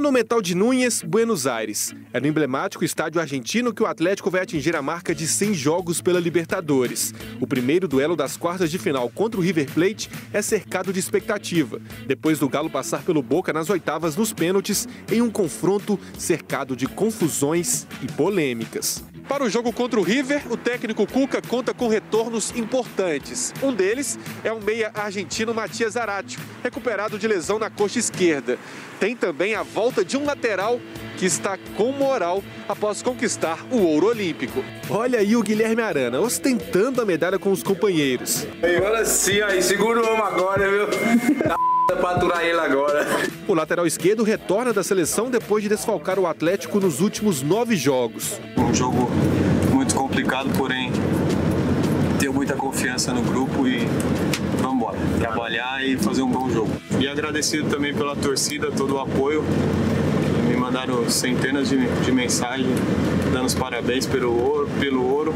Monumental de Núñez, Buenos Aires. É no emblemático estádio argentino que o Atlético vai atingir a marca de 100 jogos pela Libertadores. O primeiro duelo das quartas de final contra o River Plate é cercado de expectativa, depois do Galo passar pelo Boca nas oitavas nos pênaltis, em um confronto cercado de confusões e polêmicas. Para o jogo contra o River, o técnico Cuca conta com retornos importantes. Um deles é o meia argentino Matias Zaratio, recuperado de lesão na coxa esquerda. Tem também a volta de um lateral que está com moral após conquistar o ouro olímpico. Olha aí o Guilherme Arana, ostentando a medalha com os companheiros. Agora sim, aí, segura o homem agora, viu? para aturar ele agora. O lateral esquerdo retorna da seleção depois de desfalcar o Atlético nos últimos nove jogos. Um jogo muito complicado, porém tenho muita confiança no grupo e vamos embora, trabalhar e fazer um bom jogo. E agradecido também pela torcida, todo o apoio. Me mandaram centenas de, de mensagens dando os parabéns pelo ouro, pelo ouro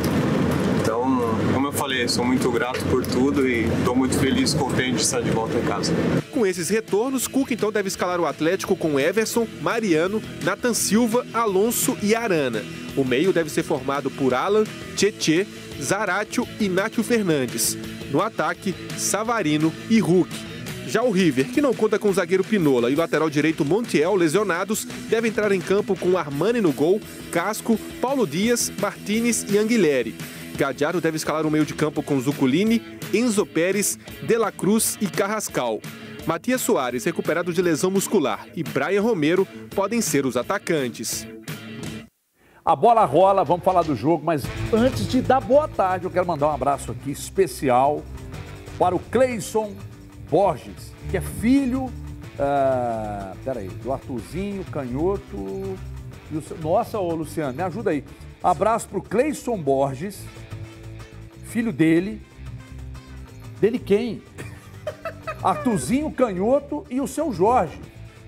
falei, sou muito grato por tudo e estou muito feliz, contente de estar de volta em casa. Com esses retornos, Cuca então deve escalar o Atlético com Everson, Mariano, Nathan Silva, Alonso e Arana. O meio deve ser formado por Alan, Tietê, Zaratio e Nátio Fernandes. No ataque, Savarino e Hulk. Já o River, que não conta com o zagueiro Pinola e o lateral direito Montiel lesionados, deve entrar em campo com Armani no gol, Casco, Paulo Dias, Martinez e Anguilhere. Gadiardo deve escalar o meio de campo com Zuculini, Enzo Pérez, De La Cruz e Carrascal. Matias Soares, recuperado de lesão muscular, e Brian Romero podem ser os atacantes. A bola rola, vamos falar do jogo, mas antes de dar boa tarde, eu quero mandar um abraço aqui especial para o Cleison Borges, que é filho uh, peraí, do Arthurzinho, Canhoto. E. Nossa, ô Luciano, me ajuda aí. Abraço para o Cleison Borges, filho dele. Dele quem? Artuzinho Canhoto e o seu Jorge.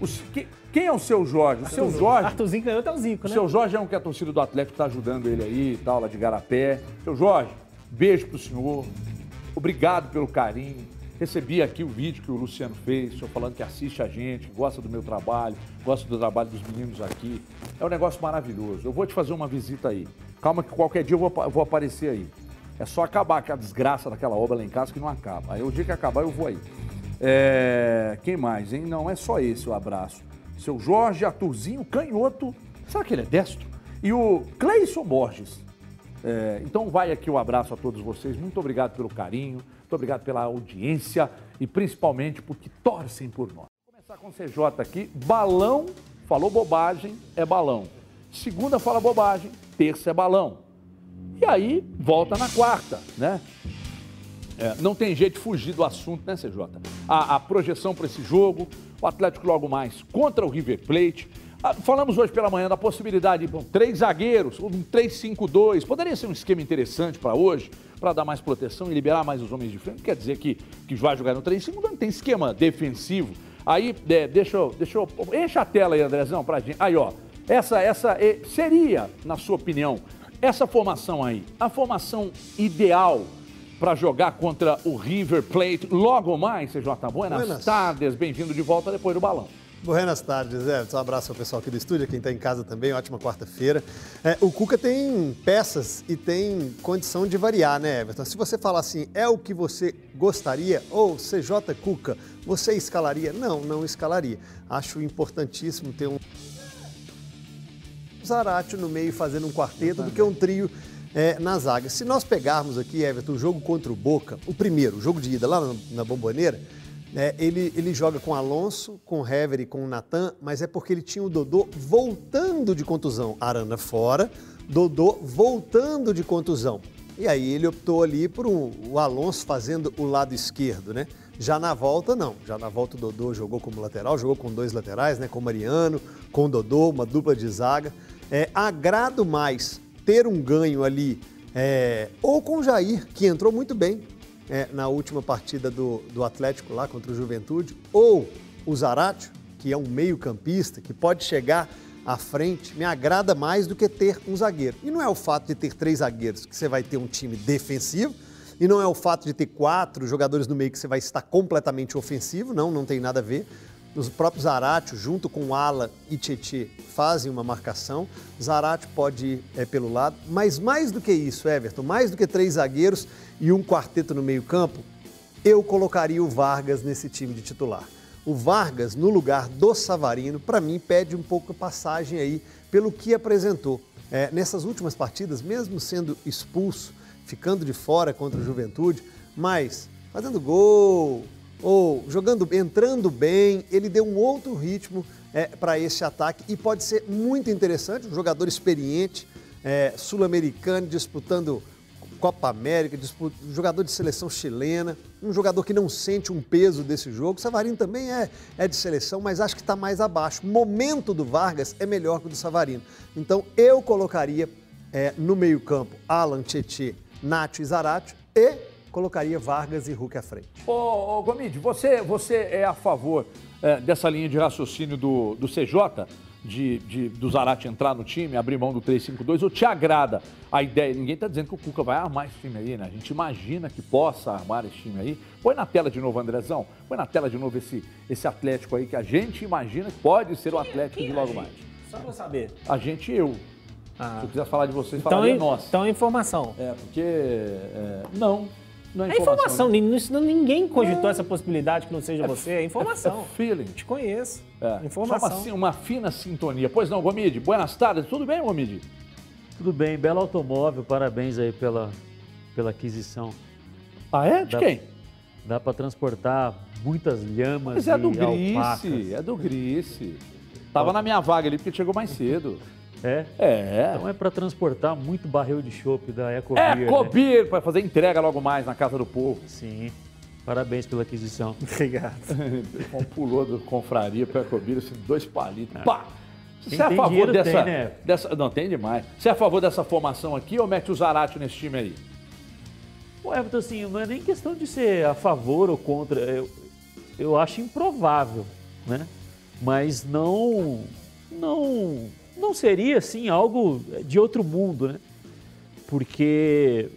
Os, que, quem é o seu Jorge? O seu Jorge. Artuzinho Canhoto é o Zico, né? O seu Jorge é um que a torcida do Atlético está ajudando ele aí e tal, lá de Garapé. Seu Jorge, beijo pro senhor. Obrigado pelo carinho. Recebi aqui o vídeo que o Luciano fez, o senhor falando que assiste a gente, gosta do meu trabalho, gosta do trabalho dos meninos aqui. É um negócio maravilhoso. Eu vou te fazer uma visita aí. Calma que qualquer dia eu vou, vou aparecer aí. É só acabar aquela desgraça daquela obra lá em casa que não acaba. Aí o dia que acabar eu vou aí. É... Quem mais, hein? Não é só esse o abraço. Seu Jorge Arthurzinho Canhoto. Será que ele é destro? E o Cleison Borges. É... Então vai aqui o abraço a todos vocês. Muito obrigado pelo carinho, muito obrigado pela audiência e principalmente porque torcem por nós. Vou começar com o CJ aqui. Balão, falou bobagem, é balão. Segunda fala bobagem, terça é balão. E aí volta na quarta, né? É, não tem jeito de fugir do assunto, né, CJ? A, a projeção para esse jogo, o Atlético logo mais contra o River Plate. Ah, falamos hoje pela manhã da possibilidade de bom, três zagueiros, um 3-5-2. Poderia ser um esquema interessante para hoje, para dar mais proteção e liberar mais os homens de frente. Quer dizer que, que vai jogar no 3-5-2, tem esquema defensivo. Aí, é, deixa eu. Deixa eu enche a tela aí, Andrezão, pra gente. Aí, ó. Essa, essa seria, na sua opinião, essa formação aí, a formação ideal para jogar contra o River Plate logo mais, CJ Buenas, Buenas. tardes, bem-vindo de volta depois do balão. Buenas tardes, é. Um abraço ao pessoal aqui do estúdio, quem está em casa também, ótima quarta-feira. É, o Cuca tem peças e tem condição de variar, né, Everton? Se você falar assim, é o que você gostaria, ou CJ Cuca, você escalaria? Não, não escalaria. Acho importantíssimo ter um Zaratio no meio fazendo um quarteto do que um trio é, na zaga. Se nós pegarmos aqui, Everton, o jogo contra o Boca, o primeiro, o jogo de ida lá na, na Bomboneira, é, ele, ele joga com Alonso, com Hever e com Natan, mas é porque ele tinha o Dodô voltando de contusão. Arana fora, Dodô voltando de contusão. E aí ele optou ali por um, o Alonso fazendo o lado esquerdo, né? Já na volta, não. Já na volta o Dodô jogou como lateral, jogou com dois laterais, né? Com Mariano, com Dodô, uma dupla de zaga. É, agrado mais ter um ganho ali, é, ou com Jair, que entrou muito bem é, na última partida do, do Atlético lá contra o Juventude, ou o Zaratio, que é um meio-campista, que pode chegar à frente, me agrada mais do que ter um zagueiro. E não é o fato de ter três zagueiros que você vai ter um time defensivo, e não é o fato de ter quatro jogadores no meio que você vai estar completamente ofensivo, não, não tem nada a ver. Os próprios Zarate, junto com Ala e Tietê, fazem uma marcação. Zarate pode ir é, pelo lado. Mas mais do que isso, Everton, mais do que três zagueiros e um quarteto no meio-campo, eu colocaria o Vargas nesse time de titular. O Vargas, no lugar do Savarino, para mim, pede um pouco passagem aí pelo que apresentou. É, nessas últimas partidas, mesmo sendo expulso, ficando de fora contra o Juventude, mas fazendo gol, ou jogando, entrando bem, ele deu um outro ritmo é, para esse ataque e pode ser muito interessante. Um jogador experiente, é, sul-americano, disputando Copa América, disputa, um jogador de seleção chilena, um jogador que não sente um peso desse jogo. Savarino também é, é de seleção, mas acho que está mais abaixo. O momento do Vargas é melhor que o do Savarino. Então eu colocaria é, no meio-campo Alan, Tietê, Nacho e Zarate e colocaria Vargas e Hulk à frente. Ô, ô Gomide, você, você é a favor é, dessa linha de raciocínio do, do CJ, de, de, do Zarate entrar no time, abrir mão do 3-5-2, ou te agrada a ideia? Ninguém está dizendo que o Cuca vai armar esse time aí, né? A gente imagina que possa armar esse time aí. Põe na tela de novo, Andrezão. Põe na tela de novo esse, esse Atlético aí que a gente imagina que pode ser o Atlético de logo mais. Só pra saber. A gente e eu. Ah. Se eu quiser falar de vocês, então, falaria nós. Então é informação. É, porque... É, não, não é, é informação. É informação. Ninguém cogitou essa possibilidade que não seja é, você. É informação. É, feeling. Te conheço. É. Informação. Só uma, uma, fina sintonia. Pois não, Gomide. Buenas tardes. Tudo bem, Gomide? Tudo bem. Belo automóvel. Parabéns aí pela, pela aquisição. Ah, é? De dá, quem? Dá para transportar muitas lhamas Mas é do Grice. É do Grice. Tava na minha vaga ali porque chegou mais cedo. É? É. Então é para transportar muito barril de chopp da Ecobir. Ecobir, né? para fazer entrega logo mais na casa do povo. Sim. Parabéns pela aquisição. Obrigado. Pulou do confraria para Ecobir, assim, dois palitos. É. Pá! Você é a favor dessa, tem, né? dessa. Não, tem demais. Você é a favor dessa formação aqui ou mete o Zarate nesse time aí? O Everton, assim, não é nem questão de ser a favor ou contra. Eu, eu acho improvável, né? Mas não. Não não seria assim algo de outro mundo, né? Porque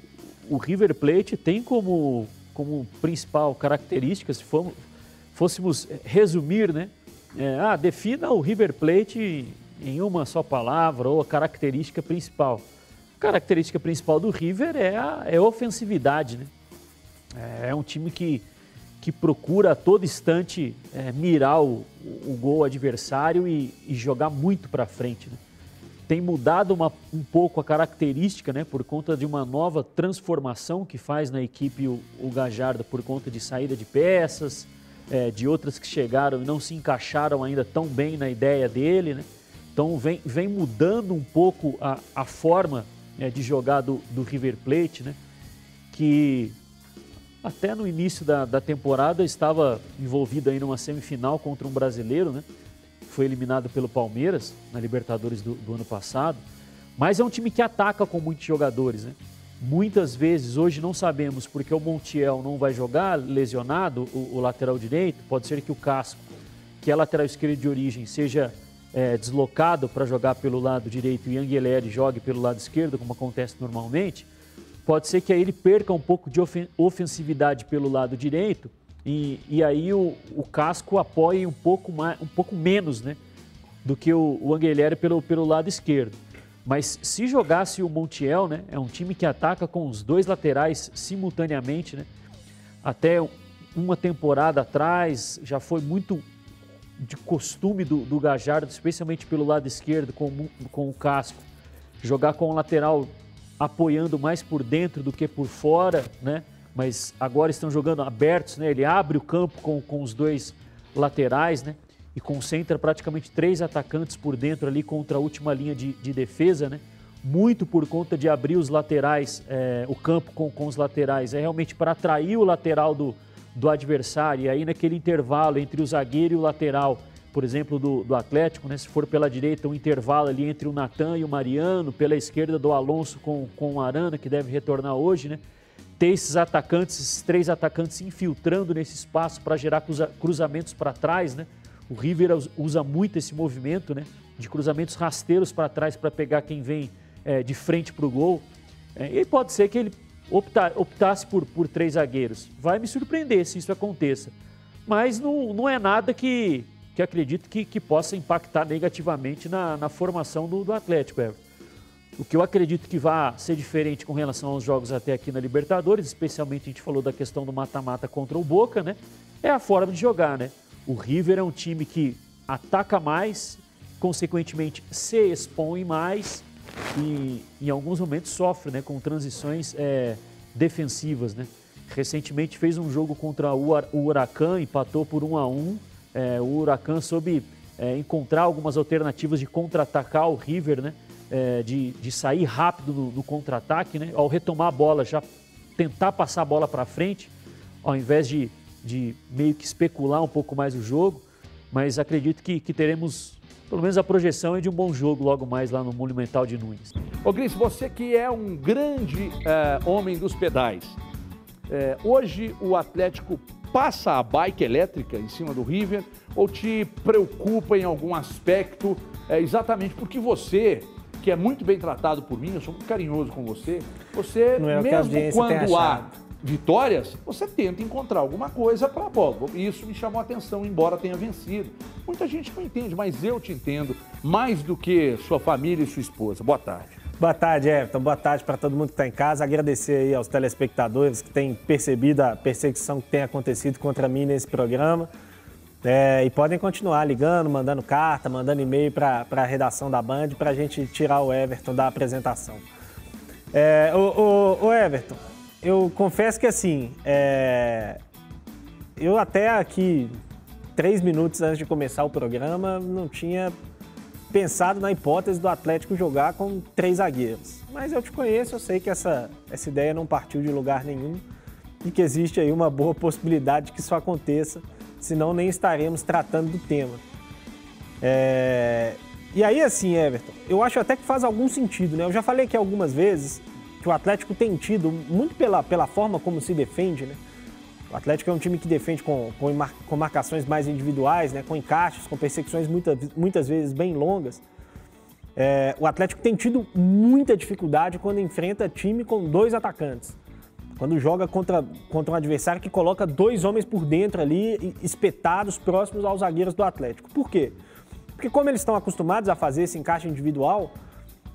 o River Plate tem como, como principal característica, se fôssemos resumir, né? É, ah, defina o River Plate em uma só palavra ou a característica principal. A característica principal do River é a, é a ofensividade, né? É, é um time que, que procura a todo instante é, mirar o, o gol adversário e, e jogar muito para frente. Né? Tem mudado uma, um pouco a característica, né, por conta de uma nova transformação que faz na equipe o, o Gajardo, por conta de saída de peças, é, de outras que chegaram e não se encaixaram ainda tão bem na ideia dele. Né? Então vem, vem mudando um pouco a, a forma é, de jogar do, do River Plate, né? que até no início da, da temporada estava envolvido aí numa semifinal contra um brasileiro, né? Foi eliminado pelo Palmeiras na Libertadores do, do ano passado. Mas é um time que ataca com muitos jogadores, né? Muitas vezes, hoje não sabemos porque o Montiel não vai jogar lesionado, o, o lateral direito. Pode ser que o Casco, que é lateral esquerdo de origem, seja é, deslocado para jogar pelo lado direito e Anguilherme jogue pelo lado esquerdo, como acontece normalmente pode ser que aí ele perca um pouco de ofensividade pelo lado direito e, e aí o, o Casco apoie um pouco, mais, um pouco menos né, do que o, o pelo, pelo lado esquerdo. Mas se jogasse o Montiel, né, é um time que ataca com os dois laterais simultaneamente, né? Até uma temporada atrás já foi muito de costume do, do Gajardo, especialmente pelo lado esquerdo com, com o Casco, jogar com o lateral apoiando mais por dentro do que por fora, né? Mas agora estão jogando abertos, né? Ele abre o campo com, com os dois laterais, né? E concentra praticamente três atacantes por dentro ali contra a última linha de, de defesa, né? Muito por conta de abrir os laterais, é, o campo com, com os laterais. É realmente para atrair o lateral do, do adversário. E aí, naquele intervalo entre o zagueiro e o lateral, por exemplo, do, do Atlético, né? se for pela direita, um intervalo ali entre o Natan e o Mariano, pela esquerda do Alonso com, com o Arana, que deve retornar hoje, né? Ter esses atacantes, esses três atacantes se infiltrando nesse espaço para gerar cruza, cruzamentos para trás, né? O River usa muito esse movimento, né? De cruzamentos rasteiros para trás para pegar quem vem é, de frente para o gol. É, e pode ser que ele optasse por, por três zagueiros. Vai me surpreender se isso aconteça. Mas não, não é nada que que acredito que, que possa impactar negativamente na, na formação do, do Atlético. O que eu acredito que vai ser diferente com relação aos jogos até aqui na Libertadores, especialmente a gente falou da questão do mata-mata contra o Boca, né? É a forma de jogar, né? O River é um time que ataca mais, consequentemente se expõe mais e em alguns momentos sofre, né? Com transições é, defensivas, né? Recentemente fez um jogo contra o Huracan, empatou por 1 a 1 é, O Huracan soube é, encontrar algumas alternativas de contra-atacar o River, né? É, de, de sair rápido no, no contra-ataque, né? Ao retomar a bola, já tentar passar a bola para frente, ao invés de, de meio que especular um pouco mais o jogo. Mas acredito que, que teremos pelo menos a projeção é de um bom jogo logo mais lá no Monumental de Nunes. Ô Gris, você que é um grande é, homem dos pedais, é, hoje o Atlético passa a bike elétrica em cima do River ou te preocupa em algum aspecto? É, exatamente porque você, que é muito bem tratado por mim, eu sou muito carinhoso com você, você, é mesmo quando há vitórias, você tenta encontrar alguma coisa para, pô, isso me chamou a atenção, embora tenha vencido. Muita gente não entende, mas eu te entendo mais do que sua família e sua esposa. Boa tarde. Boa tarde, Everton. Boa tarde para todo mundo que está em casa. Agradecer aí aos telespectadores que têm percebido a perseguição que tem acontecido contra mim nesse programa. É, e podem continuar ligando, mandando carta, mandando e-mail para a redação da Band para a gente tirar o Everton da apresentação. É, o, o, o, Everton, eu confesso que assim, é, eu até aqui, três minutos antes de começar o programa, não tinha pensado na hipótese do Atlético jogar com três zagueiros. Mas eu te conheço, eu sei que essa, essa ideia não partiu de lugar nenhum e que existe aí uma boa possibilidade de que isso aconteça, senão nem estaremos tratando do tema. É... E aí, assim, Everton, eu acho até que faz algum sentido, né? Eu já falei aqui algumas vezes que o Atlético tem tido, muito pela, pela forma como se defende, né? O Atlético é um time que defende com, com, com marcações mais individuais, né, com encaixes, com perseguições muita, muitas vezes bem longas. É, o Atlético tem tido muita dificuldade quando enfrenta time com dois atacantes. Quando joga contra, contra um adversário que coloca dois homens por dentro ali, espetados, próximos aos zagueiros do Atlético. Por quê? Porque como eles estão acostumados a fazer esse encaixe individual,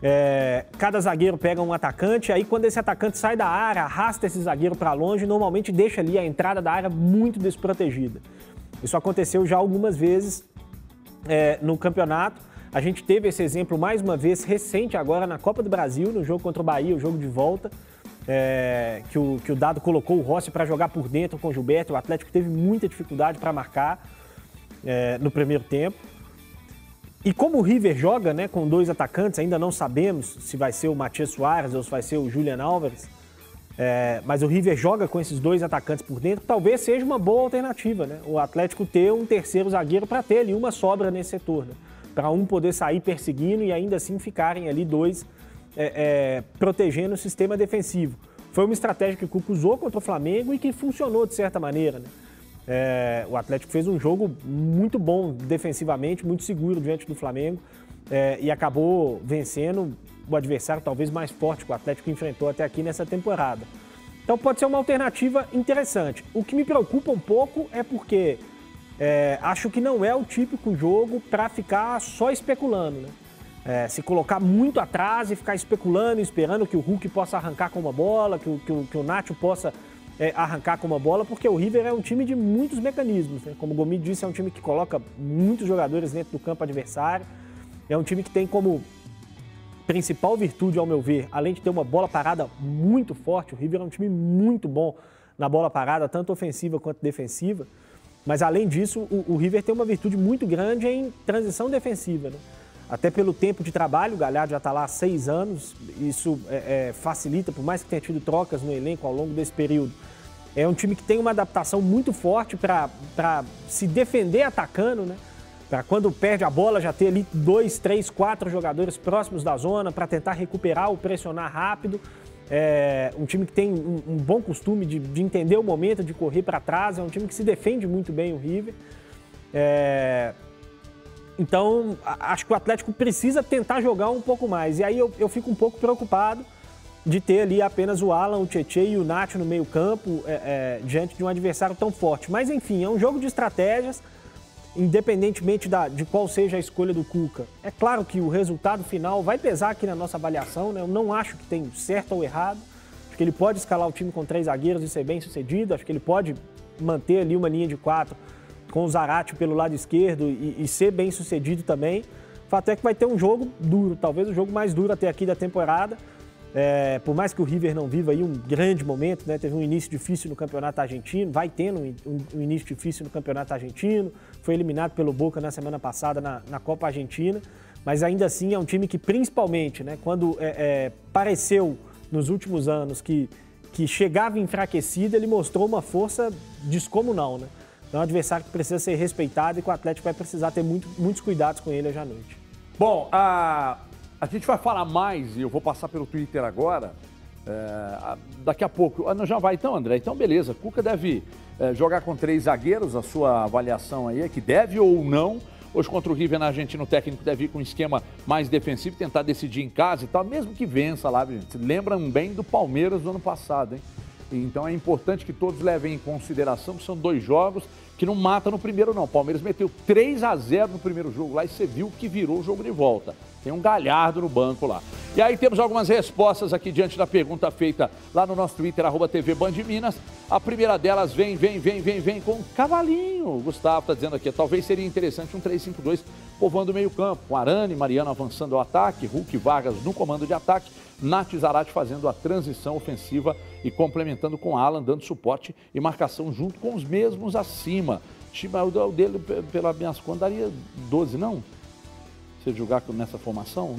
é, cada zagueiro pega um atacante, aí quando esse atacante sai da área, arrasta esse zagueiro para longe, normalmente deixa ali a entrada da área muito desprotegida. Isso aconteceu já algumas vezes é, no campeonato. A gente teve esse exemplo mais uma vez recente agora na Copa do Brasil, no jogo contra o Bahia, o jogo de volta, é, que, o, que o Dado colocou o Rossi para jogar por dentro com o Gilberto. O Atlético teve muita dificuldade para marcar é, no primeiro tempo. E como o River joga né, com dois atacantes, ainda não sabemos se vai ser o Matias Soares ou se vai ser o Julian Álvares, é, mas o River joga com esses dois atacantes por dentro, talvez seja uma boa alternativa, né? O Atlético ter um terceiro zagueiro para ter ali uma sobra nesse setor, né? Para um poder sair perseguindo e ainda assim ficarem ali dois é, é, protegendo o sistema defensivo. Foi uma estratégia que o Cuca usou contra o Flamengo e que funcionou de certa maneira, né? É, o Atlético fez um jogo muito bom defensivamente, muito seguro diante do Flamengo é, e acabou vencendo o adversário talvez mais forte que o Atlético enfrentou até aqui nessa temporada. Então pode ser uma alternativa interessante. O que me preocupa um pouco é porque é, acho que não é o típico jogo para ficar só especulando. Né? É, se colocar muito atrás e ficar especulando, esperando que o Hulk possa arrancar com uma bola, que o, que o, que o Nacho possa é, arrancar com uma bola, porque o River é um time de muitos mecanismos. Né? Como o Gomi disse, é um time que coloca muitos jogadores dentro do campo adversário. É um time que tem como principal virtude, ao meu ver, além de ter uma bola parada muito forte, o River é um time muito bom na bola parada, tanto ofensiva quanto defensiva. Mas além disso, o, o River tem uma virtude muito grande em transição defensiva. Né? Até pelo tempo de trabalho, o Galhardo já está lá há seis anos, isso é, é, facilita, por mais que tenha tido trocas no elenco ao longo desse período. É um time que tem uma adaptação muito forte para se defender atacando, né? Para quando perde a bola já ter ali dois, três, quatro jogadores próximos da zona para tentar recuperar ou pressionar rápido. É um time que tem um, um bom costume de, de, entender o momento, de correr para trás. É um time que se defende muito bem o River. É... Então, acho que o Atlético precisa tentar jogar um pouco mais. E aí eu, eu fico um pouco preocupado de ter ali apenas o Alan, o Tietchan e o Nath no meio campo é, é, diante de um adversário tão forte. Mas enfim, é um jogo de estratégias. independentemente da, de qual seja a escolha do Cuca. É claro que o resultado final vai pesar aqui na nossa avaliação, né? Eu não acho que tem certo ou errado. Acho que ele pode escalar o time com três zagueiros e ser bem sucedido. Acho que ele pode manter ali uma linha de quatro com o Zarate pelo lado esquerdo e, e ser bem sucedido também. O fato é que vai ter um jogo duro, talvez o jogo mais duro até aqui da temporada. É, por mais que o River não viva aí um grande momento, né? teve um início difícil no campeonato argentino, vai tendo um, um, início difícil no campeonato argentino, foi eliminado pelo Boca na semana passada na, na Copa Argentina, mas ainda assim é um time que, principalmente, né, quando é, é, pareceu nos últimos anos que, que chegava enfraquecido, ele mostrou uma força descomunal. Né? É um adversário que precisa ser respeitado e que o Atlético vai precisar ter muito, muitos cuidados com ele hoje à noite. Bom, a, a gente vai falar mais, e eu vou passar pelo Twitter agora. É, daqui a pouco. Ah, não, já vai então, André. Então, beleza. Cuca deve é, jogar com três zagueiros. A sua avaliação aí é que deve ou não. Hoje contra o River na Argentina, o técnico deve ir com um esquema mais defensivo, tentar decidir em casa e tal, mesmo que vença lá, gente. Lembram bem do Palmeiras do ano passado, hein? Então é importante que todos levem em consideração que são dois jogos que não mata no primeiro, não. O Palmeiras meteu 3 a 0 no primeiro jogo lá e você viu que virou o jogo de volta. Tem um galhardo no banco lá. E aí temos algumas respostas aqui diante da pergunta feita lá no nosso Twitter, arroba TV Minas. A primeira delas vem, vem, vem, vem, vem com cavalinho. O Gustavo está dizendo aqui, talvez seria interessante um 3-5-2 povoando o meio campo, com Arane Mariano avançando ao ataque, Hulk Vargas no comando de ataque, Nath Zarate fazendo a transição ofensiva e complementando com Alan, dando suporte e marcação junto com os mesmos acima. O dele, pelas minhas contas, daria 12, não? você jogar nessa formação?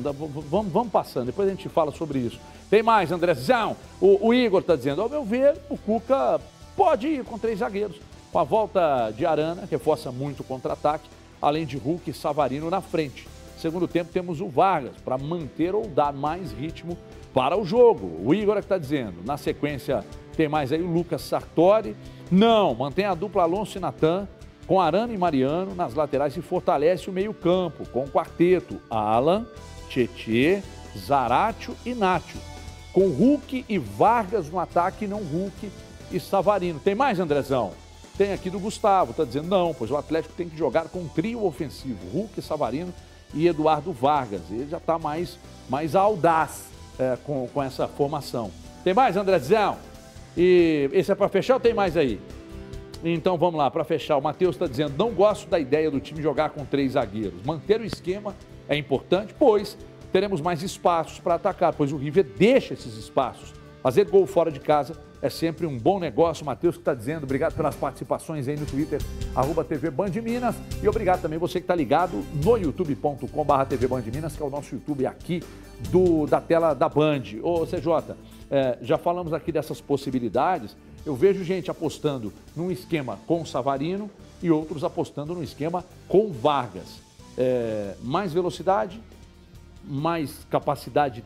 Vamos, vamos passando, depois a gente fala sobre isso. Tem mais, Andrezão. O, o Igor está dizendo, ao meu ver, o Cuca pode ir com três zagueiros. Com a volta de Arana, reforça muito o contra-ataque, além de Hulk e Savarino na frente. Segundo tempo, temos o Vargas para manter ou dar mais ritmo para o jogo. O Igor é que está dizendo. Na sequência, tem mais aí o Lucas Sartori. Não, mantém a dupla Alonso e Natan com Arana e Mariano nas laterais e fortalece o meio-campo com o quarteto Alan, Tietê, Zaratio e Nátio. Com Hulk e Vargas no ataque, não Hulk e Savarino. Tem mais, Andrezão? Tem aqui do Gustavo, está dizendo não, pois o Atlético tem que jogar com um trio ofensivo, Hulk, Savarino e Eduardo Vargas. Ele já está mais, mais audaz é, com, com essa formação. Tem mais, Andrezão? E esse é para fechar ou tem mais aí? Então vamos lá, para fechar, o Matheus está dizendo: não gosto da ideia do time jogar com três zagueiros. Manter o esquema é importante, pois teremos mais espaços para atacar, pois o River deixa esses espaços. Fazer gol fora de casa é sempre um bom negócio. O Matheus que está dizendo, obrigado pelas participações aí no Twitter, arroba TV Band Minas. E obrigado também você que está ligado no youtube.com.br TV Band Minas, que é o nosso YouTube aqui do, da tela da Band. Ô, CJ, é, já falamos aqui dessas possibilidades. Eu vejo gente apostando num esquema com Savarino e outros apostando num esquema com Vargas. É, mais velocidade, mais capacidade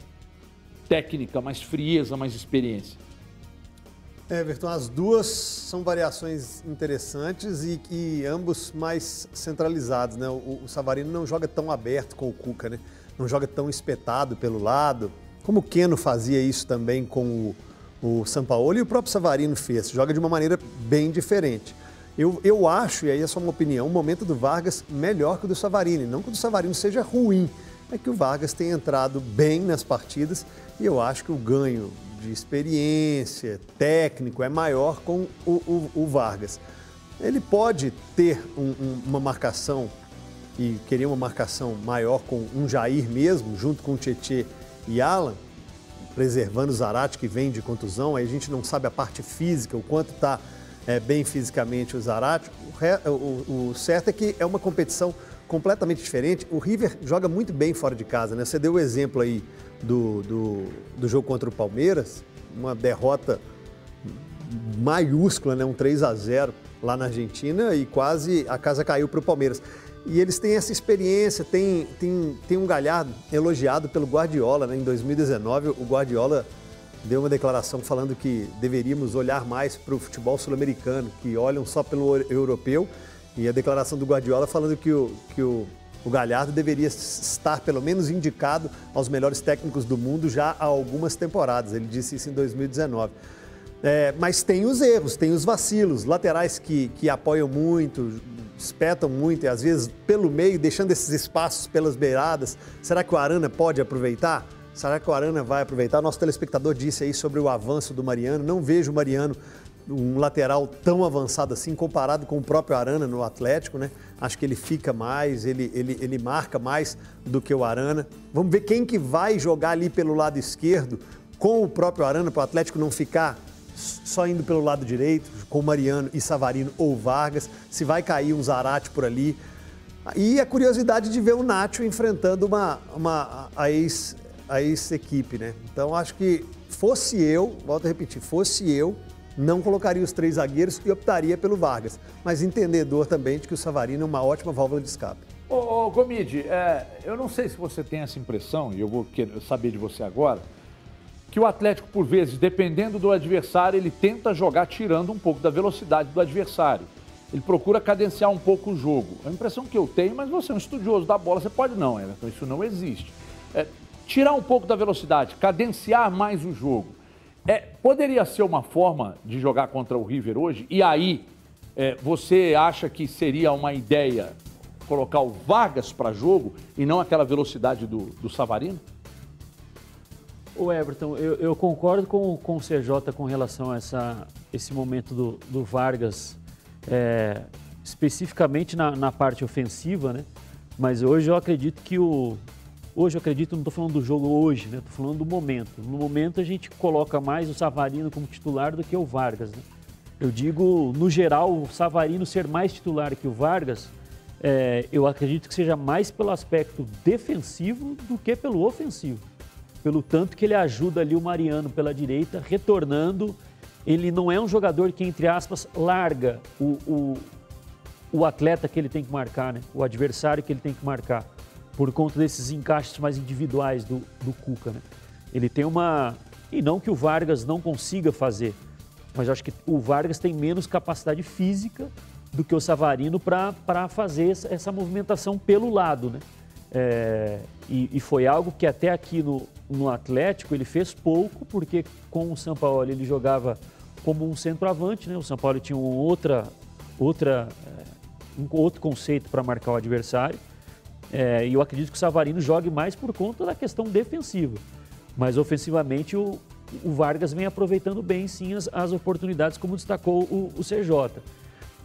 técnica, mais frieza, mais experiência. É, Everton, as duas são variações interessantes e, e ambos mais centralizados, né? O, o, Savarino não joga tão aberto com o Cuca, né? Não joga tão espetado pelo lado, como o Keno fazia isso também com o, o Sampaoli e o próprio Savarino fez. Joga de uma maneira bem diferente. Eu, eu acho, e aí é só uma opinião, o momento do Vargas melhor que o do Savarino. Não que o do Savarino seja ruim, é que o Vargas tem entrado bem nas partidas e eu acho que o ganho de experiência, técnico, é maior com o, o, o Vargas. Ele pode ter um, um, uma marcação e querer uma marcação maior com um Jair mesmo, junto com o Tietê e Alan, preservando o Zarate, que vem de contusão, aí a gente não sabe a parte física, o quanto está é, bem fisicamente o Zarate. O, o, o, certo é que é uma competição completamente diferente. O River joga muito bem fora de casa, né? Você deu o exemplo aí do, do, do jogo contra o Palmeiras, uma derrota maiúscula, né? um 3 a 0 lá na Argentina e quase a casa caiu para o Palmeiras. E eles têm essa experiência, tem, tem, tem um Galhardo elogiado pelo Guardiola. Né? Em 2019, o Guardiola deu uma declaração falando que deveríamos olhar mais para o futebol sul-americano, que olham só pelo europeu. E a declaração do Guardiola falando que o, que o, o Galhardo deveria estar pelo menos indicado aos melhores técnicos do mundo já há algumas temporadas. Ele disse isso em 2019. É, mas tem os erros, tem os vacilos, laterais que, que apoiam muito, espetam muito e às vezes pelo meio, deixando esses espaços pelas beiradas. Será que o Arana pode aproveitar? Será que o Arana vai aproveitar? Nosso telespectador disse aí sobre o avanço do Mariano. Não vejo o Mariano um lateral tão avançado assim, comparado com o próprio Arana no Atlético, né? Acho que ele fica mais, ele, ele, ele marca mais do que o Arana. Vamos ver quem que vai jogar ali pelo lado esquerdo com o próprio Arana, para o Atlético não ficar só indo pelo lado direito, com Mariano e Savarino ou Vargas, se vai cair um Zarate por ali. E a curiosidade de ver o Nacho enfrentando uma, uma a ex a ex-equipe, né? Então acho que fosse eu, volto a repetir, fosse eu, não colocaria os três zagueiros e optaria pelo Vargas. Mas entendedor também de que o Savarino é uma ótima válvula de escape. Ô, ô Gomide, é, eu não sei se você tem essa impressão, e eu vou saber de você agora, que o Atlético, por vezes, dependendo do adversário, ele tenta jogar tirando um pouco da velocidade do adversário. Ele procura cadenciar um pouco o jogo. É a impressão que eu tenho, mas você é um estudioso da bola, você pode não, Everton, isso não existe. É, tirar um pouco da velocidade, cadenciar mais o jogo. É, poderia ser uma forma de jogar contra o River hoje? E aí, é, você acha que seria uma ideia colocar o Vargas para jogo e não aquela velocidade do, do Savarino? O Everton, eu, eu, concordo com, com o CJ com relação a essa, esse momento do, do Vargas, é, especificamente na, na, parte ofensiva, né? Mas hoje eu acredito que o. Hoje eu acredito, não estou falando do jogo hoje, né? Estou falando do momento. No momento a gente coloca mais o Savarino como titular do que o Vargas, né? Eu digo, no geral, o Savarino ser mais titular que o Vargas, é, eu acredito que seja mais pelo aspecto defensivo do que pelo ofensivo pelo tanto que ele ajuda ali o Mariano pela direita, retornando. Ele não é um jogador que, entre aspas, larga o, o, o atleta que ele tem que marcar, né? o adversário que ele tem que marcar, por conta desses encaixes mais individuais do, do Cuca. Né? Ele tem uma. E não que o Vargas não consiga fazer, mas acho que o Vargas tem menos capacidade física do que o Savarino para fazer essa, movimentação pelo lado. Né? É, e, e, foi algo que até aqui no, no Atlético ele fez pouco, porque com o São Paulo ele jogava como um centroavante, né? O São Paulo tinha um outra, outra, é, um outro conceito para marcar o adversário. É, e eu acredito que o Savarino jogue mais por conta da questão defensiva. Mas ofensivamente o, o Vargas vem aproveitando bem sim as, as oportunidades, como destacou o, o CJ.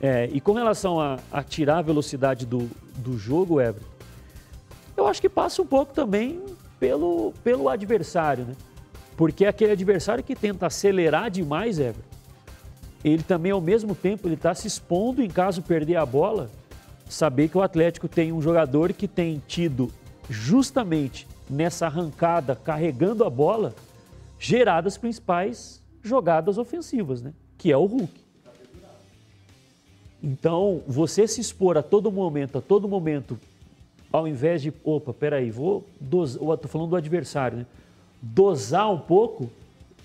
É, e com relação a, a, tirar a velocidade do, do jogo, Everton, eu acho que passa um pouco também pelo, pelo adversário, né? Porque aquele adversário que tenta acelerar demais, Everton, ele também ao mesmo tempo ele está se expondo em caso perder a bola, saber que o Atlético tem um jogador que tem tido justamente nessa arrancada carregando a bola gerado as principais jogadas ofensivas, né? Que é o Hulk. Então, você se expor a todo momento, a todo momento ao invés de, opa, peraí, vou dosar, estou falando do adversário, né? Dosar um pouco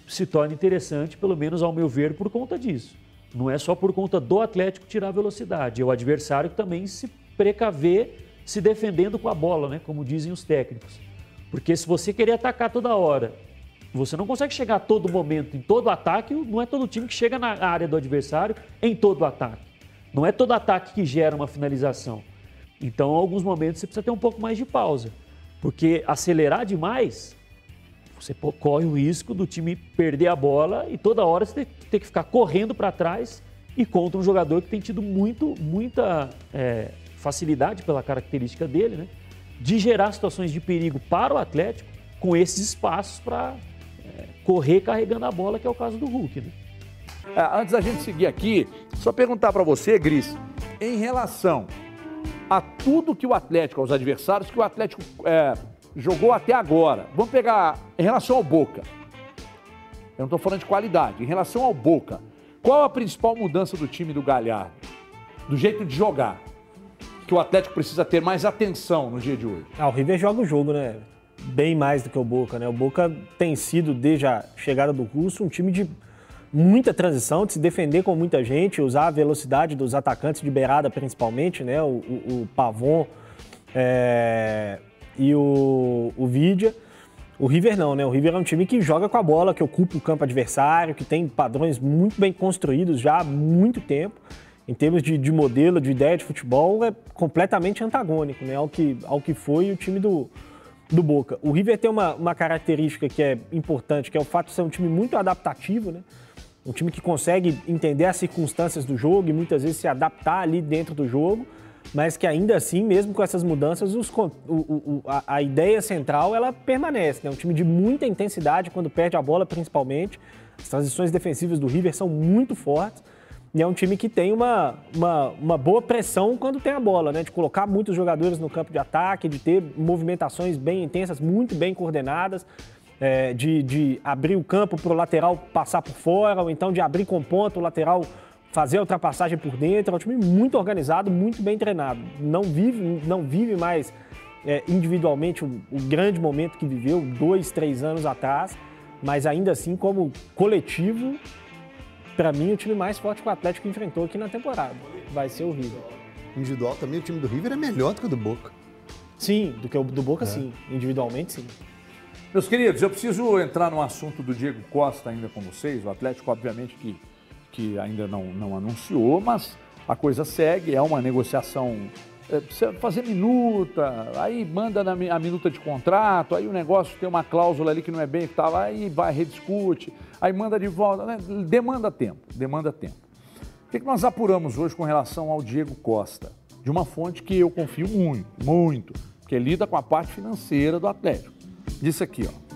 se torna interessante, pelo menos ao meu ver, por conta disso. Não é só por conta do Atlético tirar velocidade, é o adversário que também se precaver se defendendo com a bola, né? Como dizem os técnicos. Porque se você querer atacar toda hora, você não consegue chegar a todo momento, em todo ataque, não é todo time que chega na área do adversário em todo ataque. Não é todo ataque que gera uma finalização. Então, em alguns momentos, você precisa ter um pouco mais de pausa. Porque acelerar demais, você corre o risco do time perder a bola e toda hora você ter que ficar correndo para trás e contra um jogador que tem tido muito, muita é, facilidade pela característica dele, né? De gerar situações de perigo para o Atlético com esses espaços para é, correr carregando a bola, que é o caso do Hulk, né? É, antes da gente seguir aqui, só perguntar para você, Gris, em relação a tudo que o Atlético, aos adversários que o Atlético é, jogou até agora. Vamos pegar em relação ao Boca. Eu não estou falando de qualidade. Em relação ao Boca, qual a principal mudança do time do Galhardo? Do jeito de jogar? Que o Atlético precisa ter mais atenção no dia de hoje. Ah, o River joga o jogo, né? Bem mais do que o Boca, né? O Boca tem sido, desde a chegada do Russo, um time de muita transição, de se defender com muita gente, usar a velocidade dos atacantes de beirada principalmente, né? O, o, o Pavon é, e o, o Vidia. O River não, né? O River é um time que joga com a bola, que ocupa o campo adversário, que tem padrões muito bem construídos já há muito tempo. em termos de, de modelo, de ideia de futebol, é completamente antagônico né, ao, que, ao que foi o time do, do Boca. O River tem uma, uma característica que é importante, que é o fato de ser um time muito adaptativo, né? Um time que consegue entender as circunstâncias do jogo e muitas vezes se adaptar ali dentro do jogo, mas que ainda assim, mesmo com essas mudanças, os, o, o, a, a, ideia central ela permanece. É né? um time de muita intensidade quando perde a bola, principalmente. As transições defensivas do River são muito fortes. E é um time que tem uma, uma, uma, boa pressão quando tem a bola, né? De colocar muitos jogadores no campo de ataque, de ter movimentações bem intensas, muito bem coordenadas, é, de, de abrir o campo para o lateral passar por fora, ou então de abrir com ponto, o lateral fazer a ultrapassagem por dentro. É um time muito organizado, muito bem treinado. Não vive, não vive mais é, individualmente o, o grande momento que viveu dois, três anos atrás, mas ainda assim, como coletivo, para mim, o time mais forte que o Atlético enfrentou aqui na temporada. Vai ser o River. Individual também, o time do River é melhor do que o do Boca. Sim, do que o do Boca, é. sim. Individualmente, sim. Meus queridos, eu preciso entrar no assunto do Diego Costa ainda com vocês. O Atlético, obviamente, que, que ainda não, não anunciou, mas a coisa segue. É uma negociação é, precisa fazer minuta, aí manda na, a minuta de contrato, aí o negócio tem uma cláusula ali que não é bem que estava, aí vai, rediscute, aí manda de volta, né? demanda tempo, demanda tempo. O que, que nós apuramos hoje com relação ao Diego Costa? De uma fonte que eu confio muito, muito, que lida com a parte financeira do Atlético. Disse aqui, ó.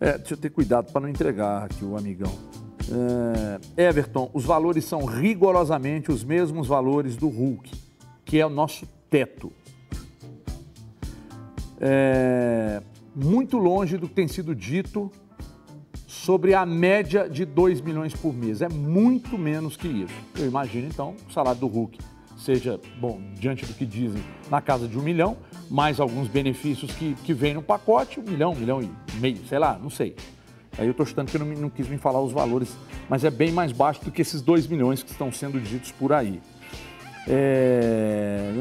É, deixa eu ter cuidado para não entregar aqui o amigão. É, Everton, os valores são rigorosamente os mesmos valores do Hulk, que é o nosso teto. É, muito longe do que tem sido dito sobre a média de 2 milhões por mês. É muito menos que isso. Eu imagino, então, o salário do Hulk seja, bom, diante do que dizem, na casa de um milhão, mais alguns benefícios que, que vêm no pacote, um milhão, um milhão e meio, sei lá, não sei. Aí eu estou chutando que não, não quis me falar os valores, mas é bem mais baixo do que esses 2 milhões que estão sendo ditos por aí. É...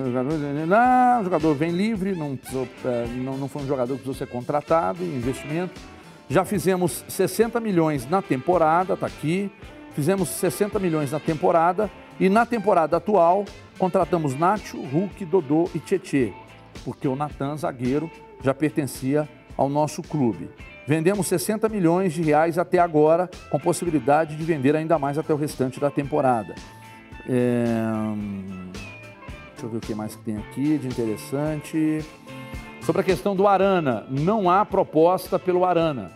Não, o jogador vem livre, não, precisou, é, não, não foi um jogador que precisou ser contratado, investimento. Já fizemos 60 milhões na temporada, está aqui. Fizemos 60 milhões na temporada e na temporada atual contratamos Nacho, Hulk, Dodô e Tietê, porque o Natan, zagueiro, já pertencia ao nosso clube. Vendemos 60 milhões de reais até agora, com possibilidade de vender ainda mais até o restante da temporada. É... Deixa eu ver o que mais que tem aqui de interessante. Sobre a questão do Arana, não há proposta pelo Arana.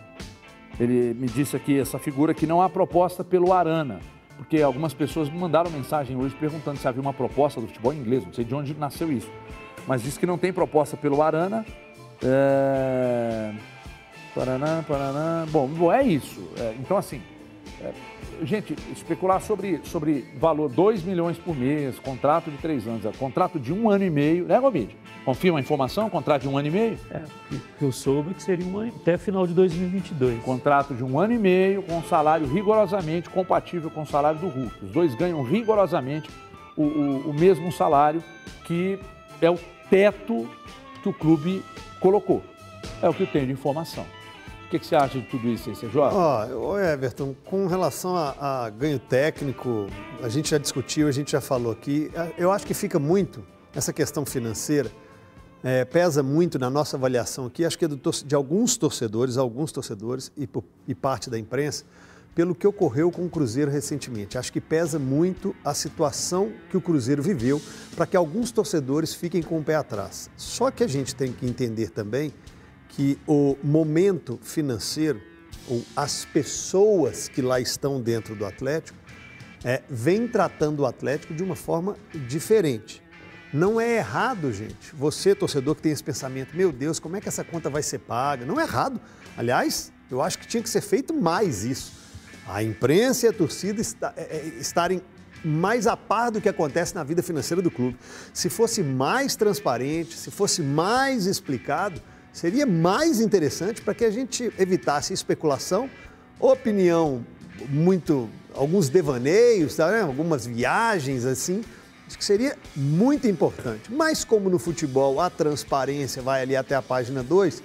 Ele me disse aqui, essa figura, que não há proposta pelo Arana. Porque algumas pessoas me mandaram mensagem hoje perguntando se havia uma proposta do futebol inglês, não sei de onde nasceu isso. Mas disse que não tem proposta pelo Arana. É... Paraná, Paraná. Bom, é isso. É, então, assim, é, gente, especular sobre, sobre valor 2 milhões por mês, contrato de três anos, é, contrato de um ano e meio, né, Gomide? Confirma a informação? Contrato de um ano e meio? É, eu soube que seria um ano, até final de 2022. Contrato de um ano e meio, com salário rigorosamente compatível com o salário do Hulk. Os dois ganham rigorosamente o, o, o mesmo salário, que é o teto que o clube colocou. É o que eu tenho de informação. O que, que, você acha de tudo isso aí, CJ? Ó, Everton, com relação a, a, ganho técnico, a gente já discutiu, a gente já falou aqui. Eu acho que fica muito essa questão financeira, é, pesa muito na nossa avaliação aqui, acho que é do, de alguns torcedores, alguns torcedores e, e parte da imprensa, pelo que ocorreu com o Cruzeiro recentemente. Acho que pesa muito a situação que o Cruzeiro viveu para que alguns torcedores fiquem com o pé atrás. Só que a gente tem que entender também que o momento financeiro, ou as pessoas que lá estão dentro do Atlético, é, vem tratando o Atlético de uma forma diferente. Não é errado, gente. Você, torcedor, que tem esse pensamento, meu Deus, como é que essa conta vai ser paga? Não é errado. Aliás, eu acho que tinha que ser feito mais isso. A imprensa e a torcida está, é, é estarem mais a par do que acontece na vida financeira do clube. Se fosse mais transparente, se fosse mais explicado, seria mais interessante para que a gente evitasse especulação, opinião muito, alguns devaneios, tá, né? algumas viagens assim. Acho que seria muito importante. Mas como no futebol a transparência vai ali até a página 2,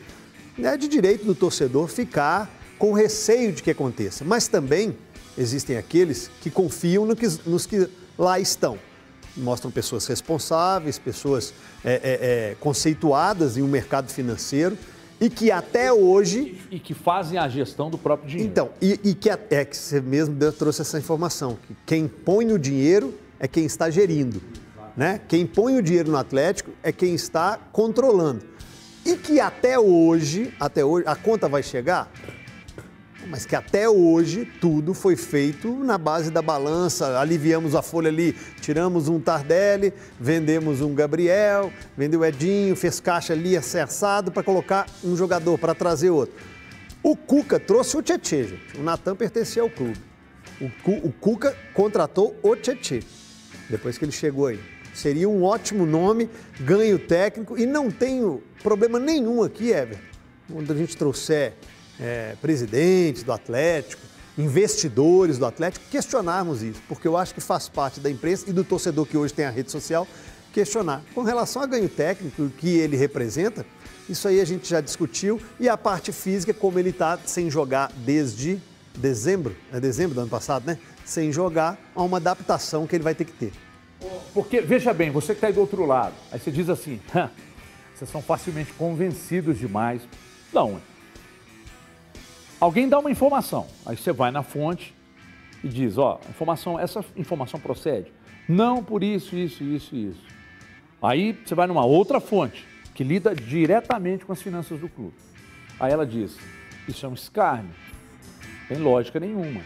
é de direito do torcedor ficar com receio de que aconteça. Mas também existem aqueles que confiam no que, nos que lá estão. Mostram pessoas responsáveis, pessoas é, é, é, conceituadas em um mercado financeiro e que até hoje. E que fazem a gestão do próprio dinheiro. Então, e, e que é que você mesmo trouxe essa informação, que quem põe o dinheiro é quem está gerindo. Né? Quem põe o dinheiro no Atlético é quem está controlando. E que até hoje, até hoje, a conta vai chegar? Mas que até hoje tudo foi feito na base da balança. Aliviamos a folha ali, tiramos um Tardelli, vendemos um Gabriel, vendeu o Edinho, fez caixa ali acessado para colocar um jogador, para trazer outro. O Cuca trouxe o Tietê, gente. O Natan pertencia ao clube. O, o Cuca contratou o Tietê, depois que ele chegou aí. Seria um ótimo nome, ganho técnico e não tenho problema nenhum aqui, Ever, quando a gente trouxer é, presidentes do Atlético, investidores do Atlético, questionarmos isso, porque eu acho que faz parte da imprensa e do torcedor que hoje tem a rede social questionar. Com relação a ganho técnico que ele representa, isso aí a gente já discutiu e a parte física, como ele está sem jogar desde dezembro, é dezembro do ano passado, né? Sem jogar, há uma adaptação que ele vai ter que ter. Porque, veja bem, você que está aí do outro lado, aí você diz assim, vocês são facilmente convencidos demais. Não, Alguém dá uma informação, aí você vai na fonte e diz, ó, informação, essa informação procede. Não por isso, isso, isso isso. Aí você vai numa outra fonte que lida diretamente com as finanças do clube. Aí ela diz, isso é um escárnio. Tem lógica nenhuma.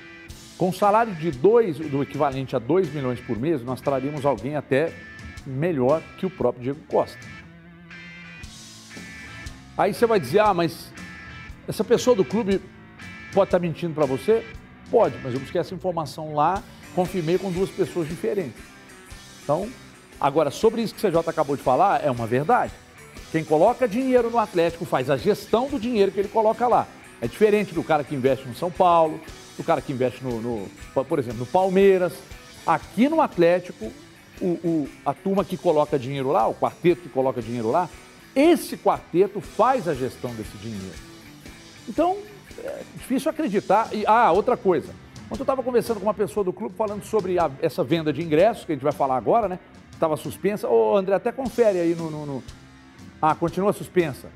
Com salário de dois, do equivalente a 2 milhões por mês, nós traríamos alguém até melhor que o próprio Diego Costa. Aí você vai dizer, ah, mas essa pessoa do clube Pode estar mentindo para você? Pode, mas eu busquei essa informação lá, confirmei com duas pessoas diferentes. Então, agora, sobre isso que o CJ acabou de falar, é uma verdade. Quem coloca dinheiro no Atlético faz a gestão do dinheiro que ele coloca lá. É diferente do cara que investe no São Paulo, do cara que investe no, no por exemplo, no Palmeiras. Aqui no Atlético, o, o, a turma que coloca dinheiro lá, o quarteto que coloca dinheiro lá, esse quarteto faz a gestão desse dinheiro. Então, é difícil acreditar. E, ah, outra coisa. Ontem eu estava conversando com uma pessoa do clube falando sobre a, essa venda de ingressos, que a gente vai falar agora, né? Estava suspensa. Ô, André, até confere aí no, no, no... Ah, continua suspensa.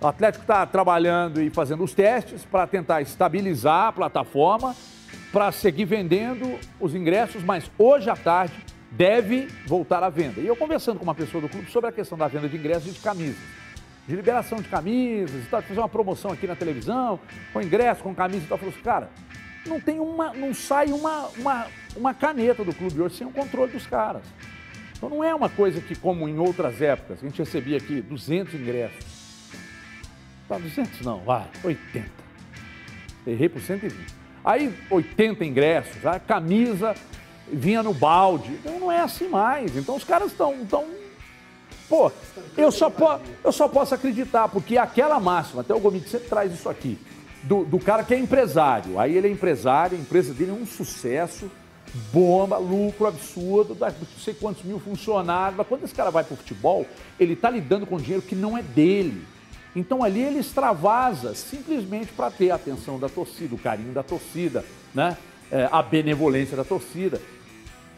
O Atlético está trabalhando e fazendo os testes para tentar estabilizar a plataforma, para seguir vendendo os ingressos, mas hoje à tarde deve voltar à venda. E eu conversando com uma pessoa do clube sobre a questão da venda de ingressos e de camisas de liberação de camisas e tal, fazer uma promoção aqui na televisão, com ingresso, com camisa e tal. Falou assim, cara, não tem uma, não sai uma, uma, uma caneta do clube hoje sem o controle dos caras. Então não é uma coisa que, como em outras épocas, a gente recebia aqui 200 ingressos. Tá, 200 não, vai, 80. Errei por 120. Aí 80 ingressos, a camisa vinha no balde. Então não é assim mais. Então os caras estão tão Pô, eu só, po, eu só posso acreditar, porque aquela máxima, até o Gomit sempre traz isso aqui, do, do cara que é empresário. Aí ele é empresário, a empresa dele é um sucesso, bomba, lucro absurdo, não sei quantos mil funcionários. Mas quando esse cara vai para o futebol, ele está lidando com dinheiro que não é dele. Então ali ele extravasa simplesmente para ter a atenção da torcida, o carinho da torcida, né? É, a benevolência da torcida.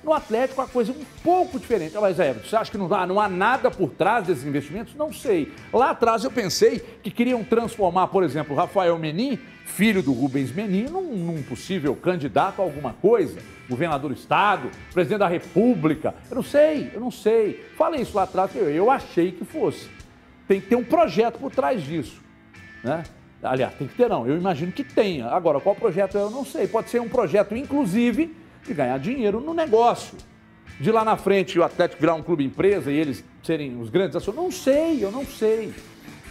No Atlético a coisa é um pouco diferente. Mas é, você acha que não há, não há nada por trás desses investimentos? Não sei. Lá atrás eu pensei que queriam transformar, por exemplo, Rafael Menin, filho do Rubens Menin, num, num possível candidato a alguma coisa. Governador do Estado, presidente da República. Eu não sei, eu não sei. Falei isso lá atrás, eu, eu achei que fosse. Tem que ter um projeto por trás disso. Né? Aliás, tem que ter não, eu imagino que tenha. Agora, qual projeto eu não sei. Pode ser um projeto, inclusive, de ganhar dinheiro no negócio. De lá na frente o Atlético virar um clube empresa e eles serem os grandes acionistas. Não sei, eu não sei.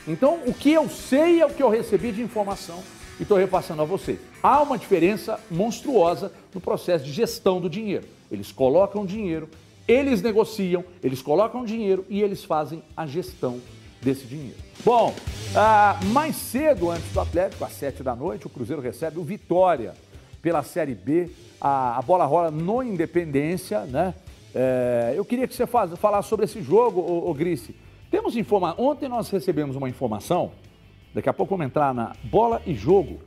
Então, o que eu sei é o que eu recebi de informação e estou repassando a você. Há uma diferença monstruosa no processo de gestão do dinheiro. Eles colocam dinheiro, eles negociam, eles colocam dinheiro e eles fazem a gestão desse dinheiro. Bom, ah, mais cedo antes do Atlético, às sete da noite, o Cruzeiro recebe o Vitória pela Série B a, a bola rola no Independência, né? É, eu queria que você faz, falasse sobre esse jogo, ô, Grice. Temos informação. Ontem nós recebemos uma informação, daqui a pouco vamos entrar na bola e jogo.